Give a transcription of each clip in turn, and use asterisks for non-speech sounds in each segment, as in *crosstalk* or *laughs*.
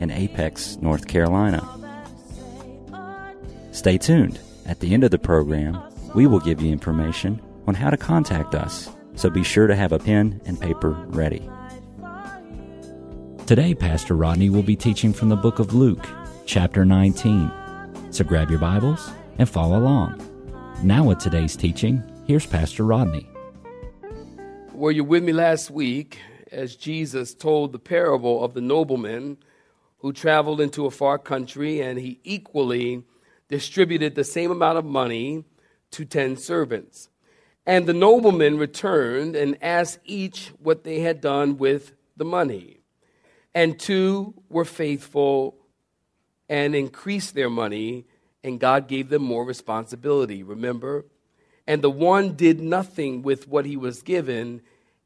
in Apex, North Carolina. Stay tuned. At the end of the program, we will give you information on how to contact us, so be sure to have a pen and paper ready. Today, Pastor Rodney will be teaching from the book of Luke, chapter 19. So grab your Bibles and follow along. Now, with today's teaching, here's Pastor Rodney. Were you with me last week as Jesus told the parable of the nobleman who traveled into a far country and he equally distributed the same amount of money to ten servants? And the nobleman returned and asked each what they had done with the money. And two were faithful and increased their money, and God gave them more responsibility, remember? And the one did nothing with what he was given,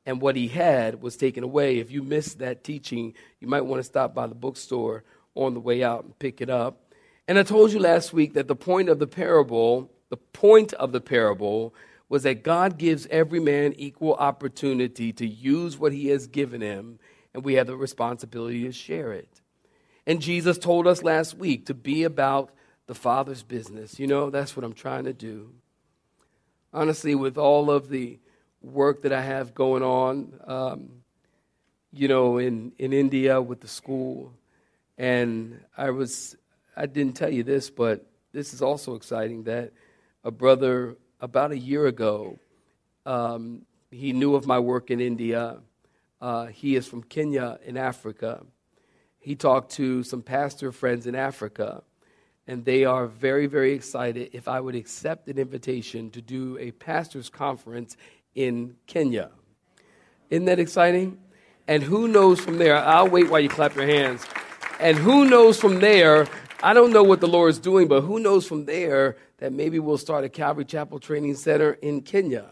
and what he had was taken away. If you missed that teaching, you might want to stop by the bookstore on the way out and pick it up. And I told you last week that the point of the parable, the point of the parable, was that God gives every man equal opportunity to use what he has given him, and we have the responsibility to share it. And Jesus told us last week to be about the Father's business. You know, that's what I'm trying to do. Honestly, with all of the work that I have going on, um, you know, in, in India with the school. And I was, I didn't tell you this, but this is also exciting that a brother about a year ago, um, he knew of my work in India. Uh, he is from Kenya in Africa. He talked to some pastor friends in Africa, and they are very, very excited if I would accept an invitation to do a pastor's conference in Kenya. Isn't that exciting? And who knows from there? I'll wait while you clap your hands. And who knows from there? I don't know what the Lord is doing, but who knows from there that maybe we'll start a Calvary Chapel Training Center in Kenya?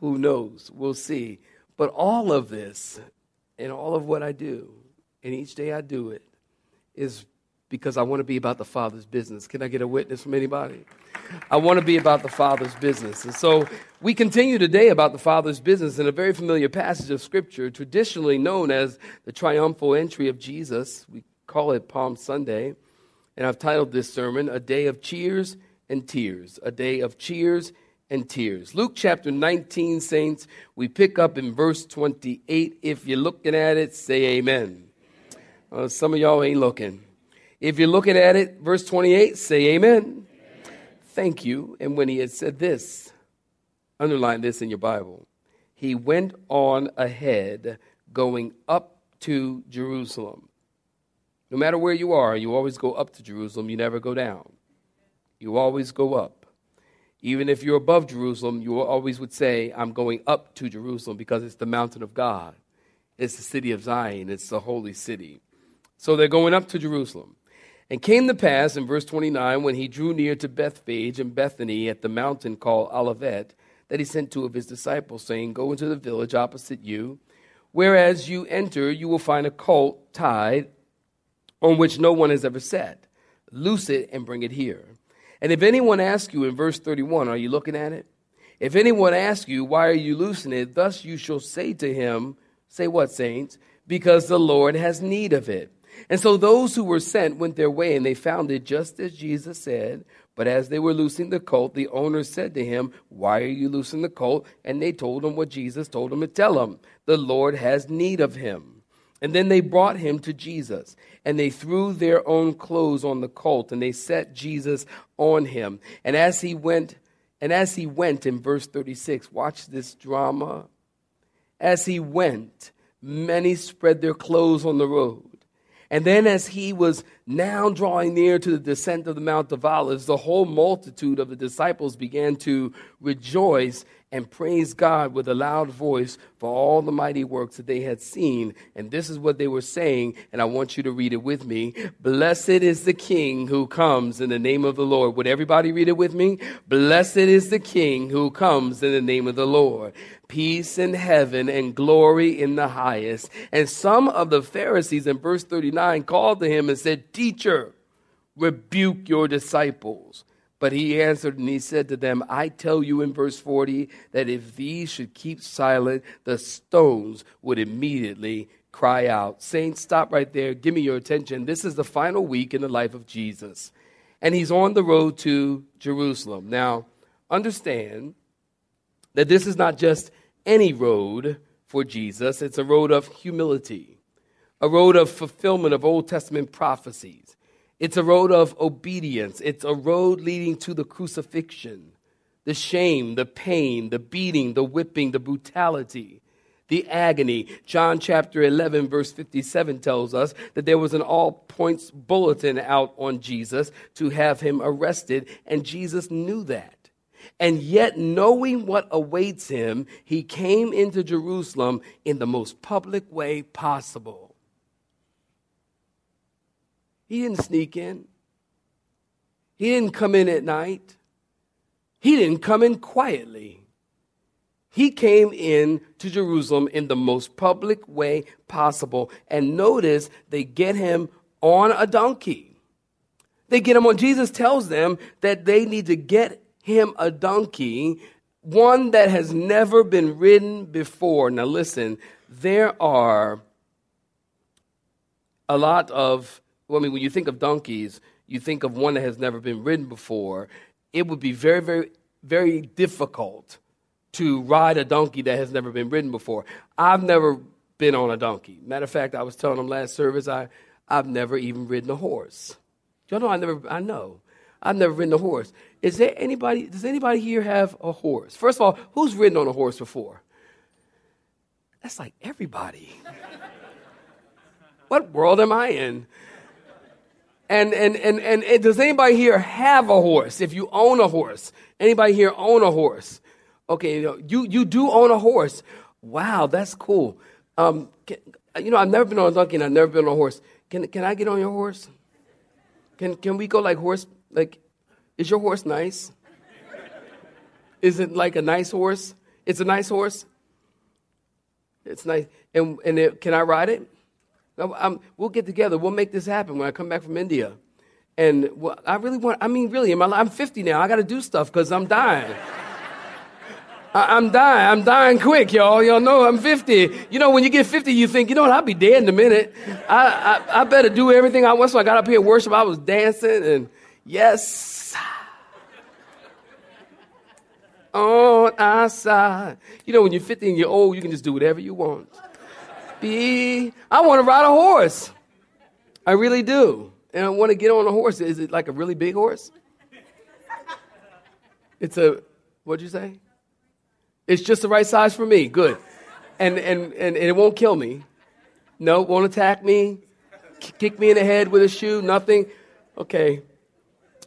Who knows? We'll see. But all of this and all of what I do, and each day I do it, is because I want to be about the Father's business. Can I get a witness from anybody? I want to be about the Father's business. And so we continue today about the Father's business in a very familiar passage of Scripture, traditionally known as the triumphal entry of Jesus. We call it Palm Sunday. And I've titled this sermon, A Day of Cheers and Tears. A Day of Cheers and Tears. Luke chapter 19, saints, we pick up in verse 28. If you're looking at it, say amen. Uh, some of y'all ain't looking. If you're looking at it, verse 28, say amen. amen. Thank you. And when he had said this, underline this in your Bible, he went on ahead, going up to Jerusalem. No matter where you are, you always go up to Jerusalem, you never go down. You always go up. Even if you're above Jerusalem, you always would say, I'm going up to Jerusalem because it's the mountain of God. It's the city of Zion, it's the holy city. So they're going up to Jerusalem. And came to pass in verse 29 when he drew near to Bethphage and Bethany at the mountain called Olivet, that he sent two of his disciples, saying, Go into the village opposite you, whereas you enter, you will find a colt tied on which no one has ever sat. Loose it and bring it here. And if anyone asks you in verse 31, are you looking at it? If anyone asks you, Why are you loosing it? Thus you shall say to him, Say what, saints? Because the Lord has need of it. And so those who were sent went their way, and they found it just as Jesus said. But as they were loosing the colt, the owner said to him, Why are you loosing the colt? And they told him what Jesus told them to tell him The Lord has need of him. And then they brought him to Jesus, and they threw their own clothes on the colt, and they set Jesus on him. And as he went, and as he went in verse 36, watch this drama. As he went, many spread their clothes on the road. And then, as he was now drawing near to the descent of the Mount of Olives, the whole multitude of the disciples began to rejoice and praised God with a loud voice for all the mighty works that they had seen. And this is what they were saying, and I want you to read it with me. Blessed is the King who comes in the name of the Lord. Would everybody read it with me? Blessed is the King who comes in the name of the Lord. Peace in heaven and glory in the highest. And some of the Pharisees in verse 39 called to him and said, Teacher, rebuke your disciples. But he answered and he said to them, I tell you in verse 40 that if these should keep silent, the stones would immediately cry out. Saints, stop right there. Give me your attention. This is the final week in the life of Jesus. And he's on the road to Jerusalem. Now, understand that this is not just any road for Jesus, it's a road of humility, a road of fulfillment of Old Testament prophecies. It's a road of obedience. It's a road leading to the crucifixion, the shame, the pain, the beating, the whipping, the brutality, the agony. John chapter 11, verse 57 tells us that there was an all points bulletin out on Jesus to have him arrested, and Jesus knew that. And yet, knowing what awaits him, he came into Jerusalem in the most public way possible. He didn't sneak in. He didn't come in at night. He didn't come in quietly. He came in to Jerusalem in the most public way possible. And notice they get him on a donkey. They get him on. Jesus tells them that they need to get him a donkey, one that has never been ridden before. Now, listen, there are a lot of well, I mean, when you think of donkeys, you think of one that has never been ridden before. It would be very, very, very difficult to ride a donkey that has never been ridden before. I've never been on a donkey. Matter of fact, I was telling them last service, I, I've never even ridden a horse. Y'all know I never, I know. I've never ridden a horse. Is there anybody, does anybody here have a horse? First of all, who's ridden on a horse before? That's like everybody. *laughs* what world am I in? And, and, and, and, and, does anybody here have a horse? If you own a horse, anybody here own a horse? Okay, you, you do own a horse. Wow, that's cool. Um, can, you know, I've never been on a donkey and I've never been on a horse. Can, can I get on your horse? Can, can we go like horse? Like, is your horse nice? Is it like a nice horse? It's a nice horse? It's nice. And, and it, can I ride it? I'm, we'll get together. We'll make this happen when I come back from India. And well, I really want, I mean, really, my, I'm 50 now. I got to do stuff because I'm dying. I, am dying. I'm dying quick, y'all. Y'all know I'm 50. You know, when you get 50, you think, you know what, I'll be dead in a minute. I, I, I better do everything I want. So I got up here worship. I was dancing and yes. On our side. You know, when you're 50 and you're old, you can just do whatever you want be, I want to ride a horse. I really do. And I want to get on a horse. Is it like a really big horse? It's a, what'd you say? It's just the right size for me. Good. And, and, and, and it won't kill me. No, won't attack me, kick me in the head with a shoe, nothing. Okay.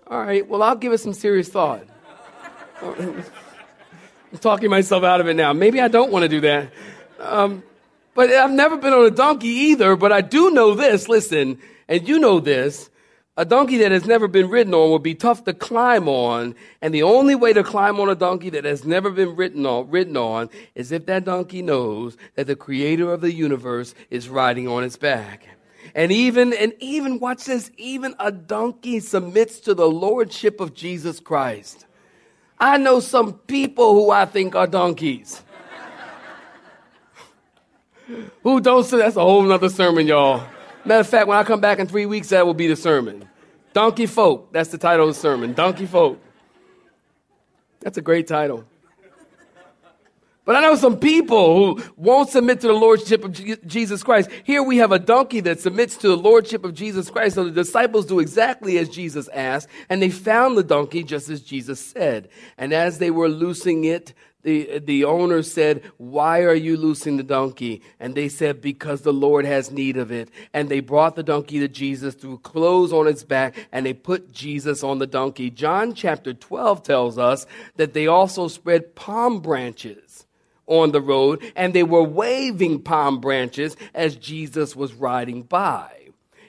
All right. Well, I'll give it some serious thought. *laughs* I'm talking myself out of it now. Maybe I don't want to do that. Um, but I've never been on a donkey either, but I do know this, listen, and you know this. A donkey that has never been ridden on will be tough to climb on, and the only way to climb on a donkey that has never been ridden on, ridden on is if that donkey knows that the creator of the universe is riding on its back. And even, and even, watch this, even a donkey submits to the lordship of Jesus Christ. I know some people who I think are donkeys. Who don't say that's a whole nother sermon, y'all. Matter of fact, when I come back in three weeks, that will be the sermon. Donkey Folk. That's the title of the sermon. Donkey Folk. That's a great title. But I know some people who won't submit to the lordship of Jesus Christ. Here we have a donkey that submits to the lordship of Jesus Christ. So the disciples do exactly as Jesus asked, and they found the donkey just as Jesus said. And as they were loosing it, the, the owner said, Why are you loosing the donkey? And they said, Because the Lord has need of it. And they brought the donkey to Jesus, threw clothes on its back, and they put Jesus on the donkey. John chapter 12 tells us that they also spread palm branches on the road, and they were waving palm branches as Jesus was riding by.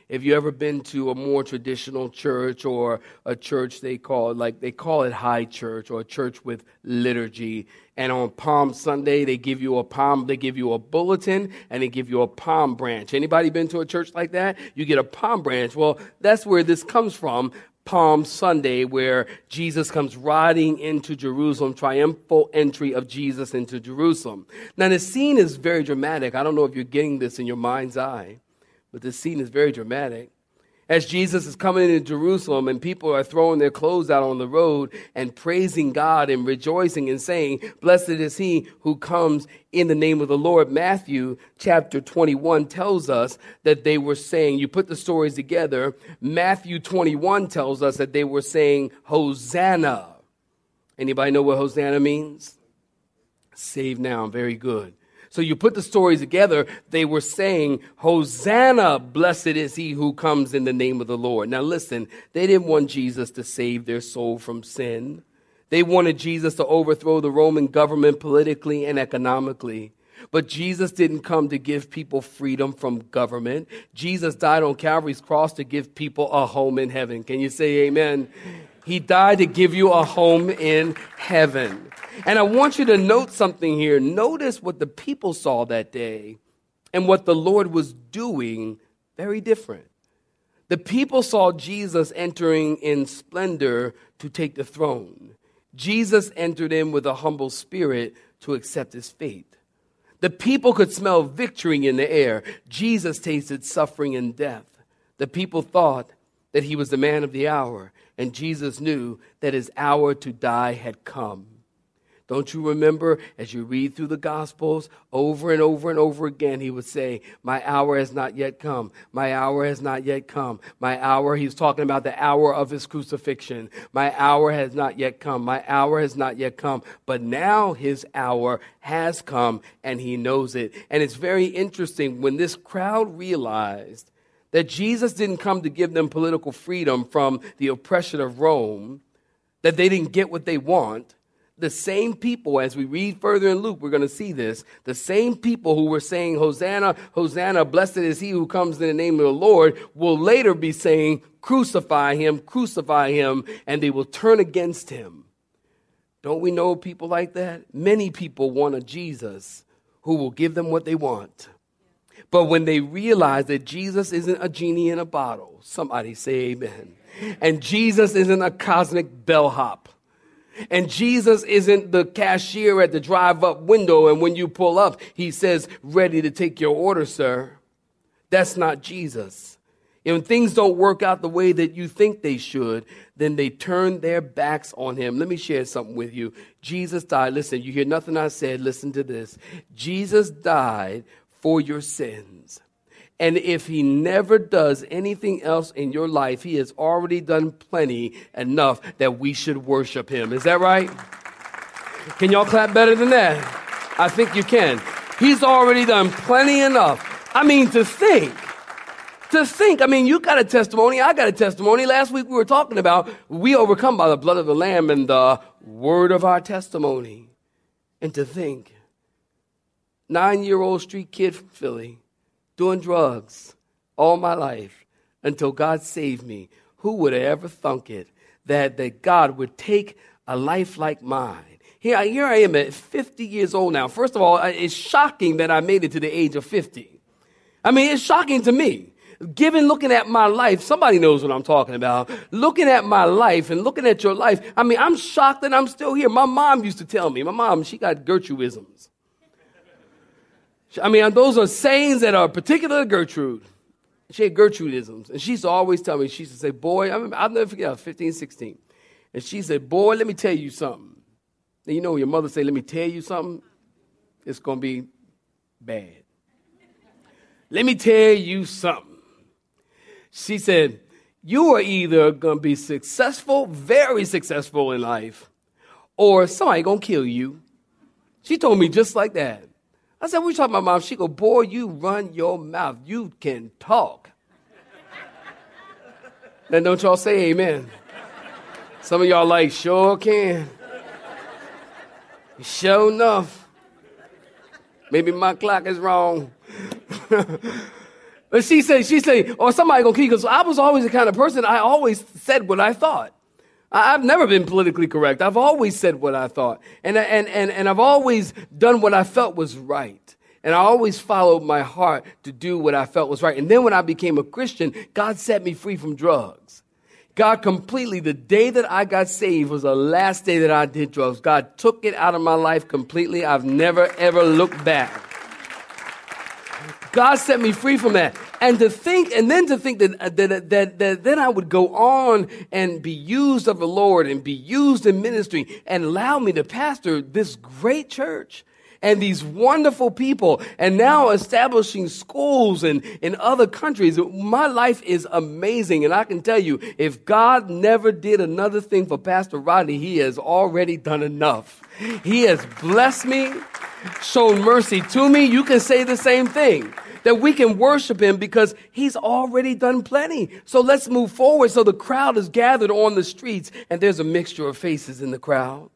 If you ever been to a more traditional church or a church they call like they call it high church or a church with liturgy, and on Palm Sunday they give you a palm, they give you a bulletin and they give you a palm branch. Anybody been to a church like that? You get a palm branch. Well, that's where this comes from. Palm Sunday, where Jesus comes riding into Jerusalem, triumphal entry of Jesus into Jerusalem. Now, the scene is very dramatic. I don't know if you're getting this in your mind's eye. But this scene is very dramatic. As Jesus is coming into Jerusalem and people are throwing their clothes out on the road and praising God and rejoicing and saying, Blessed is he who comes in the name of the Lord. Matthew chapter 21 tells us that they were saying, you put the stories together, Matthew 21 tells us that they were saying, Hosanna. Anybody know what Hosanna means? Save now. Very good. So you put the stories together, they were saying, Hosanna, blessed is he who comes in the name of the Lord. Now listen, they didn't want Jesus to save their soul from sin. They wanted Jesus to overthrow the Roman government politically and economically. But Jesus didn't come to give people freedom from government. Jesus died on Calvary's cross to give people a home in heaven. Can you say amen? He died to give you a home in heaven. And I want you to note something here. Notice what the people saw that day and what the Lord was doing very different. The people saw Jesus entering in splendor to take the throne. Jesus entered in with a humble spirit to accept his fate. The people could smell victory in the air. Jesus tasted suffering and death. The people thought that he was the man of the hour, and Jesus knew that his hour to die had come. Don't you remember as you read through the Gospels over and over and over again, he would say, My hour has not yet come. My hour has not yet come. My hour, he's talking about the hour of his crucifixion. My hour has not yet come. My hour has not yet come. But now his hour has come and he knows it. And it's very interesting when this crowd realized that Jesus didn't come to give them political freedom from the oppression of Rome, that they didn't get what they want the same people, as we read further in Luke, we're going to see this. The same people who were saying, Hosanna, Hosanna, blessed is he who comes in the name of the Lord, will later be saying, Crucify him, crucify him, and they will turn against him. Don't we know people like that? Many people want a Jesus who will give them what they want. But when they realize that Jesus isn't a genie in a bottle, somebody say amen. And Jesus isn't a cosmic bellhop and Jesus isn't the cashier at the drive up window, and when you pull up, he says, Ready to take your order, sir. That's not Jesus. And when things don't work out the way that you think they should, then they turn their backs on him. Let me share something with you. Jesus died. Listen, you hear nothing I said. Listen to this. Jesus died for your sins. And if he never does anything else in your life, he has already done plenty enough that we should worship him. Is that right? Can y'all clap better than that? I think you can. He's already done plenty enough. I mean, to think. To think. I mean, you got a testimony. I got a testimony. Last week we were talking about we overcome by the blood of the Lamb and the word of our testimony. And to think. Nine year old street kid from Philly doing drugs all my life until God saved me. Who would have ever thunk it that, that God would take a life like mine? Here, here I am at 50 years old now. First of all, it's shocking that I made it to the age of 50. I mean, it's shocking to me. Given looking at my life, somebody knows what I'm talking about. Looking at my life and looking at your life, I mean, I'm shocked that I'm still here. My mom used to tell me, my mom, she got Gertrudeisms. I mean, those are sayings that are particular to Gertrude. She had Gertrudeisms. And she used to always tell me, she used to say, Boy, I remember, I'll never forget, I was 15, 16. And she said, Boy, let me tell you something. And you know, your mother say, Let me tell you something, it's going to be bad. let me tell you something. She said, You are either going to be successful, very successful in life, or somebody going to kill you. She told me just like that. I said, you talking about, mom? She go, Boy, you run your mouth. You can talk. then don't y'all say amen. Some of y'all like, sure can. Sure enough. Maybe my clock is wrong. *laughs* but she said, she said, or somebody gonna keep because I was always the kind of person I always said what I thought. I've never been politically correct. I've always said what I thought. And, and, and, and I've always done what I felt was right. And I always followed my heart to do what I felt was right. And then when I became a Christian, God set me free from drugs. God completely, the day that I got saved was the last day that I did drugs. God took it out of my life completely. I've never, ever looked back. God set me free from that. And to think, and then to think that, uh, that, that, that then I would go on and be used of the Lord and be used in ministry and allow me to pastor this great church and these wonderful people and now establishing schools in, in other countries. My life is amazing. And I can tell you, if God never did another thing for Pastor Rodney, he has already done enough. He has blessed me, shown mercy to me. You can say the same thing. That we can worship him because he's already done plenty. So let's move forward. So the crowd is gathered on the streets and there's a mixture of faces in the crowd.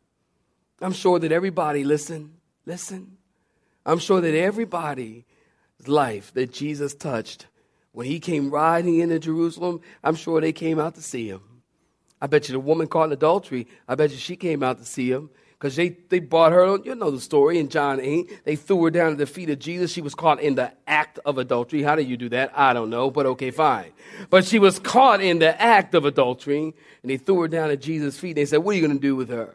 I'm sure that everybody, listen, Listen, I'm sure that everybody's life that Jesus touched when he came riding into Jerusalem, I'm sure they came out to see him. I bet you the woman caught in adultery, I bet you she came out to see him because they, they brought her, you know the story in John 8. They threw her down at the feet of Jesus. She was caught in the act of adultery. How do you do that? I don't know, but okay, fine. But she was caught in the act of adultery, and they threw her down at Jesus' feet. They said, What are you going to do with her?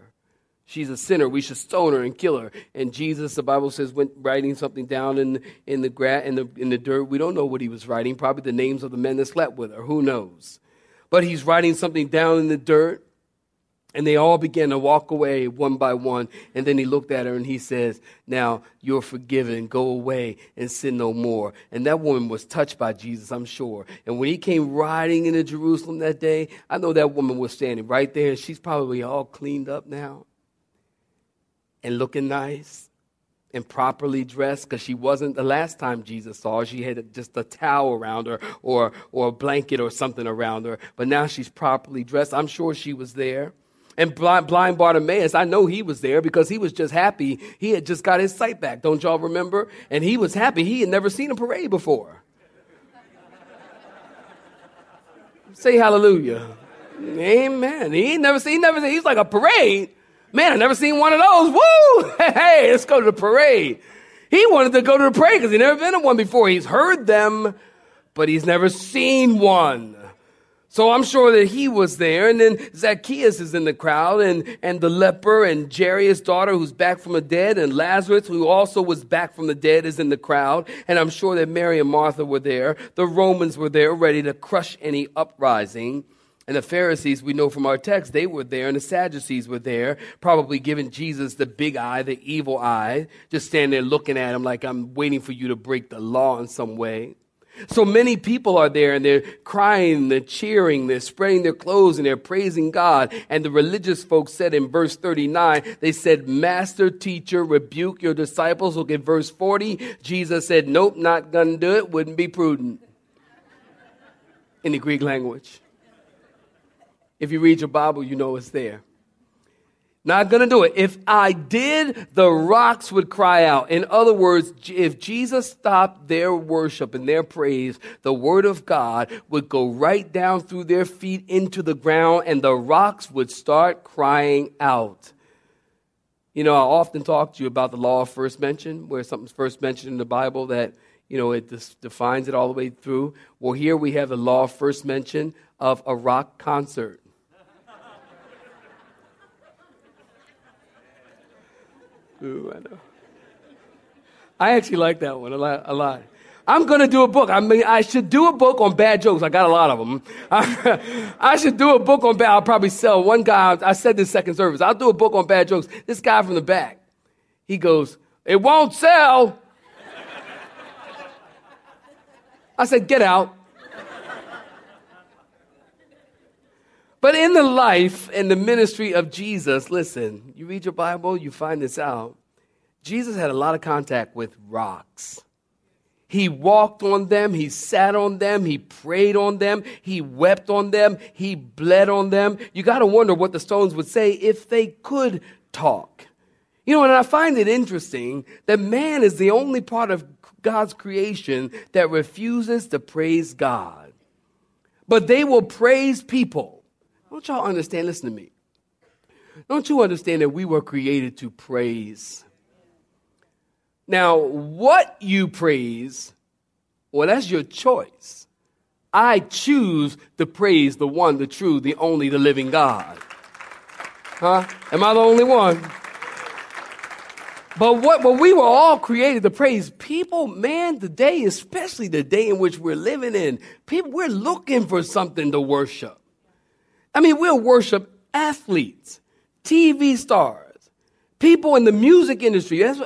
She's a sinner. We should stone her and kill her. And Jesus, the Bible says, went writing something down in, in, the, gra- in, the, in the dirt. We don't know what he was writing. Probably the names of the men that slept with her. Who knows? But he's writing something down in the dirt. And they all began to walk away one by one. And then he looked at her and he says, Now you're forgiven. Go away and sin no more. And that woman was touched by Jesus, I'm sure. And when he came riding into Jerusalem that day, I know that woman was standing right there. She's probably all cleaned up now and looking nice and properly dressed because she wasn't the last time Jesus saw her. She had just a towel around her or, or a blanket or something around her. But now she's properly dressed. I'm sure she was there. And blind, blind Bartimaeus, I know he was there because he was just happy. He had just got his sight back. Don't y'all remember? And he was happy. He had never seen a parade before. Say hallelujah. Amen. He never seen, he never seen, he's like a parade. Man, I never seen one of those. Woo! *laughs* Hey, let's go to the parade. He wanted to go to the parade because he never been to one before. He's heard them, but he's never seen one. So I'm sure that he was there. And then Zacchaeus is in the crowd and, and the leper and Jairus' daughter who's back from the dead and Lazarus who also was back from the dead is in the crowd. And I'm sure that Mary and Martha were there. The Romans were there ready to crush any uprising. And the Pharisees, we know from our text, they were there, and the Sadducees were there, probably giving Jesus the big eye, the evil eye, just standing there looking at him like, I'm waiting for you to break the law in some way. So many people are there and they're crying, they're cheering, they're spreading their clothes and they're praising God. And the religious folks said in verse 39, they said, Master, teacher, rebuke your disciples. Look at verse 40. Jesus said, Nope, not gonna do it, wouldn't be prudent. In the Greek language. If you read your Bible, you know it's there. Not going to do it. If I did, the rocks would cry out. In other words, if Jesus stopped their worship and their praise, the word of God would go right down through their feet into the ground and the rocks would start crying out. You know, I often talk to you about the law of first mention, where something's first mentioned in the Bible that, you know, it defines it all the way through. Well, here we have the law of first mention of a rock concert. Ooh, I know. I actually like that one a lot. A lot. I'm going to do a book. I mean, I should do a book on bad jokes. I got a lot of them. *laughs* I, should do a book on bad. I'll probably sell one guy. I said this second service. I'll do a book on bad jokes. This guy from the back, he goes, "It won't sell." *laughs* I said, "Get out." But in the life and the ministry of Jesus, listen, you read your Bible, you find this out. Jesus had a lot of contact with rocks. He walked on them, he sat on them, he prayed on them, he wept on them, he bled on them. You got to wonder what the stones would say if they could talk. You know, and I find it interesting that man is the only part of God's creation that refuses to praise God. But they will praise people. Don't y'all understand? Listen to me. Don't you understand that we were created to praise? Now, what you praise, well, that's your choice. I choose to praise the one, the true, the only, the living God. Huh? Am I the only one? But what, but we were all created to praise people, man, today, especially the day in which we're living in, people, we're looking for something to worship. I mean, we'll worship athletes, TV stars, people in the music industry. That's,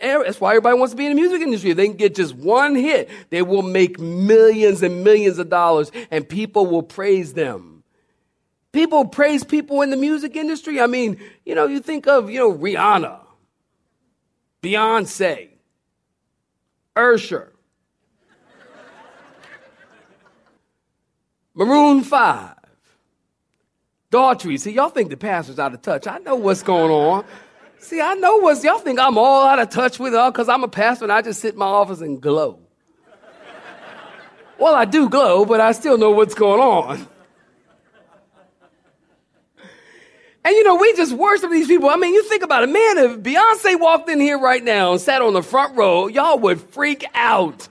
that's why everybody wants to be in the music industry. If they can get just one hit, they will make millions and millions of dollars and people will praise them. People praise people in the music industry. I mean, you know, you think of, you know, Rihanna, Beyonce, Usher, Maroon 5, Daughtry. See, y'all think the pastor's out of touch. I know what's going on. See, I know what's, y'all think I'm all out of touch with all because I'm a pastor and I just sit in my office and glow. well, I do glow, but I still know what's going on. And you know, we just worship these people. I mean, you think about it, man, if Beyonce walked in here right now and sat on the front row, y'all would freak out.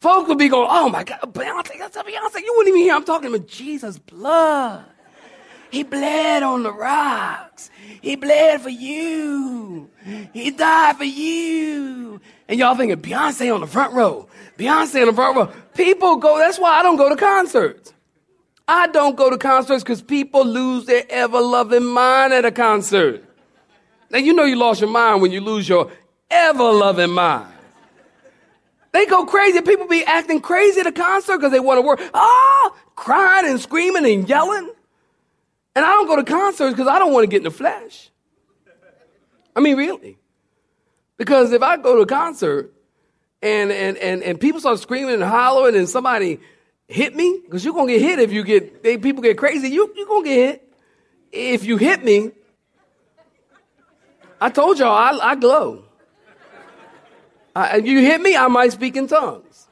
Folks would be going, oh my God, Beyonce, that's Beyonce. You wouldn't even hear I'm talking about Jesus' blood. He bled on the rocks. He bled for you. He died for you. And y'all thinking Beyonce on the front row. Beyonce on the front row. People go, that's why I don't go to concerts. I don't go to concerts because people lose their ever loving mind at a concert. Now, you know you lost your mind when you lose your ever loving mind. They go crazy. People be acting crazy at a concert because they want to work. Ah, crying and screaming and yelling. And I don't go to concerts because I don't want to get in the flesh. I mean, really. Because if I go to a concert and, and, and, and people start screaming and hollering and somebody hit me, because you're going to get hit if you get, they, people get crazy, you, you're going to get hit. If you hit me, I told y'all I, I glow. I, if you hit me, I might speak in tongues.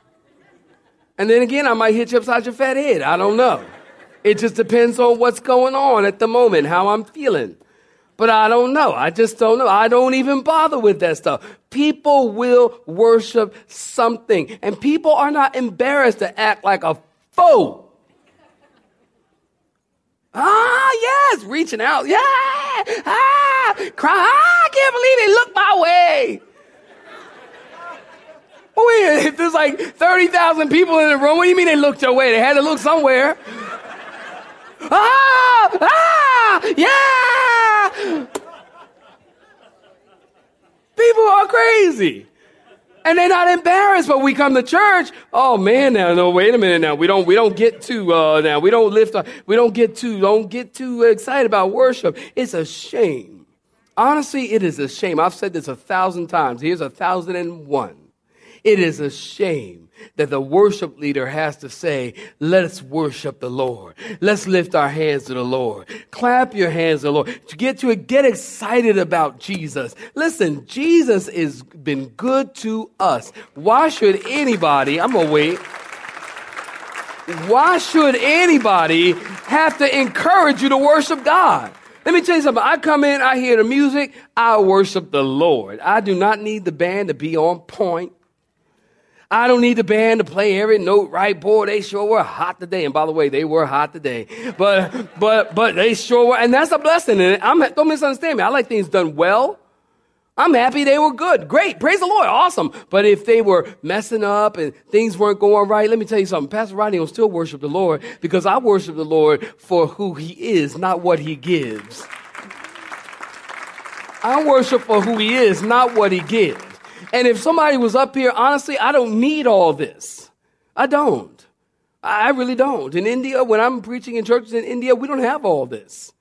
And then again, I might hit you upside your fat head. I don't know. It just depends on what's going on at the moment, how I'm feeling. But I don't know. I just don't know. I don't even bother with that stuff. People will worship something, and people are not embarrassed to act like a fool. Ah, yes, reaching out. Yeah, ah, cry. Ah, I can't believe they looked my way. Wait, if there's like 30,000 people in the room, what do you mean they looked your way? They had to look somewhere. Ah! Ah! Yeah! People are crazy. And they're not embarrassed, but we come to church. Oh man, now no, wait a minute now. We don't we don't get too uh now we don't lift up, we don't get too don't get too excited about worship. It's a shame. Honestly, it is a shame. I've said this a thousand times. Here's a thousand and one. It is a shame that the worship leader has to say, let's worship the Lord. Let's lift our hands to the Lord. Clap your hands to the Lord. Get to. Get excited about Jesus. Listen, Jesus has been good to us. Why should anybody, I'm to wait. Why should anybody have to encourage you to worship God? Let me tell you something. I come in, I hear the music, I worship the Lord. I do not need the band to be on point. I don't need the band to play every note right. Boy, they sure were hot today. And by the way, they were hot today. But, but, but they sure were. And that's a blessing. And I'm, don't misunderstand me. I like things done well. I'm happy they were good. Great. Praise the Lord. Awesome. But if they were messing up and things weren't going right, let me tell you something. Pastor Rodney will still worship the Lord because I worship the Lord for who he is, not what he gives. I worship for who he is, not what he gives. And if somebody was up here, honestly, I don't need all this. I don't. I really don't. In India, when I'm preaching in churches in India, we don't have all this.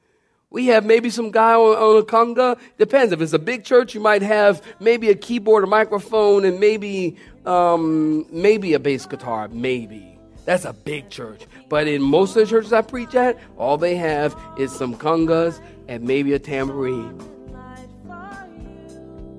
We have maybe some guy on, on a conga. Depends. If it's a big church, you might have maybe a keyboard, a microphone, and maybe um, maybe a bass guitar. Maybe. That's a big church. But in most of the churches I preach at, all they have is some congas and maybe a tambourine.